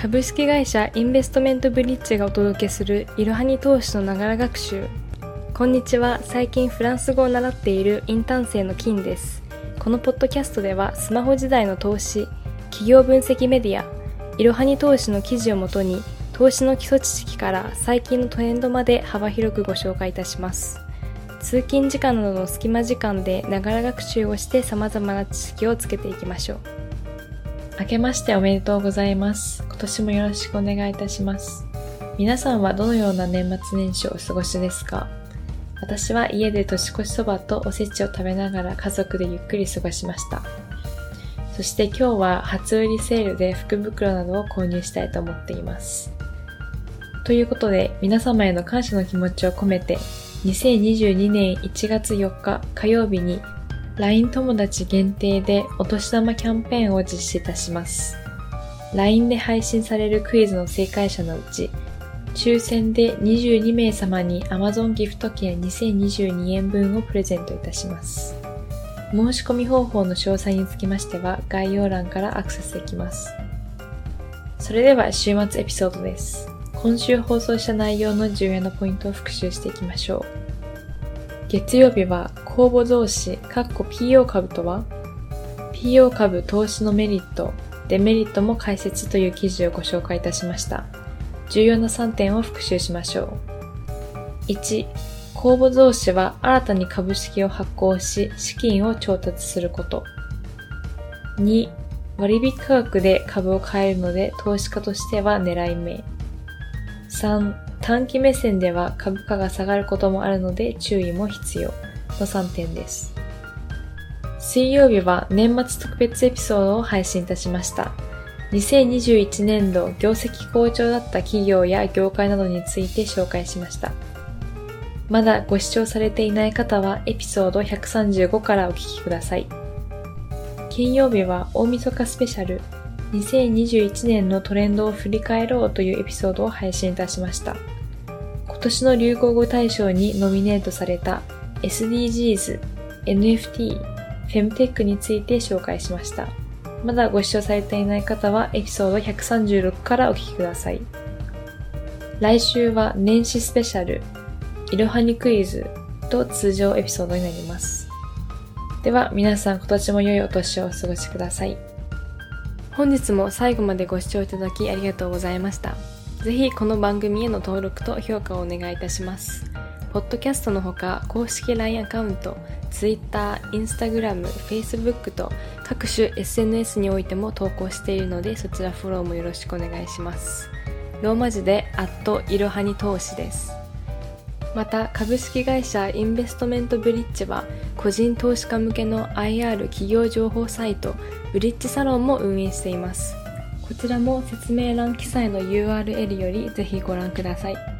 株式会社インベストメントブリッジがお届けするいろはに投資のながら学習。こんにちは。最近フランス語を習っているインターン生の金です。このポッドキャストではスマホ時代の投資企業分析メディアいろはに投資の記事をもとに投資の基礎知識から最近のトレンドまで幅広くご紹介いたします。通勤時間などの隙間時間でながら学習をして様々な知識をつけていきましょう。明けましておめでとうございます。今年もよろしくお願いいたします。皆さんはどのような年末年始をお過ごしですか？私は家で年越しそばとおせちを食べながら家族でゆっくり過ごしました。そして今日は初売りセールで福袋などを購入したいと思っています。ということで皆様への感謝の気持ちを込めて2022年1月4日火曜日に LINE 友達限定でお年玉キャンペーンを実施いたします。LINE で配信されるクイズの正解者のうち、抽選で22名様に Amazon ギフト券2022円分をプレゼントいたします。申し込み方法の詳細につきましては概要欄からアクセスできます。それでは週末エピソードです。今週放送した内容の重要なポイントを復習していきましょう。月曜日は公募増資、かっこ PO 株とは ?PO 株投資のメリット、デメリットも解説という記事をご紹介いたしました。重要な3点を復習しましょう。1、公募増資は新たに株式を発行し、資金を調達すること。2、割引価格で株を買えるので投資家としては狙い目。3、短期目線では株価が下がることもあるので注意も必要の3点です。水曜日は年末特別エピソードを配信いたしました。2021年度業績好調だった企業や業界などについて紹介しました。まだご視聴されていない方はエピソード135からお聞きください。金曜日は大晦日スペシャル2021年のトレンドを振り返ろうというエピソードを配信いたしました。今年の流行語大賞にノミネートされた SDGs、NFT、フェムテックについて紹介しました。まだご視聴されていない方はエピソード136からお聞きください。来週は年始スペシャル、いろはにクイズと通常エピソードになります。では皆さん今年も良いお年をお過ごしください。本日も最後までご視聴いただきありがとうございました。ぜひこの番組への登録と評価をお願いいたします。ポッドキャストのほか公式 LINE アカウント、Twitter、Instagram、Facebook と各種 SNS においても投稿しているのでそちらフォローもよろしくお願いします。ローマ字で、アットいろはに投資です。また株式会社インベストメントブリッジは個人投資家向けの IR 企業情報サイトブリッジサロンも運営していますこちらも説明欄記載の URL よりぜひご覧ください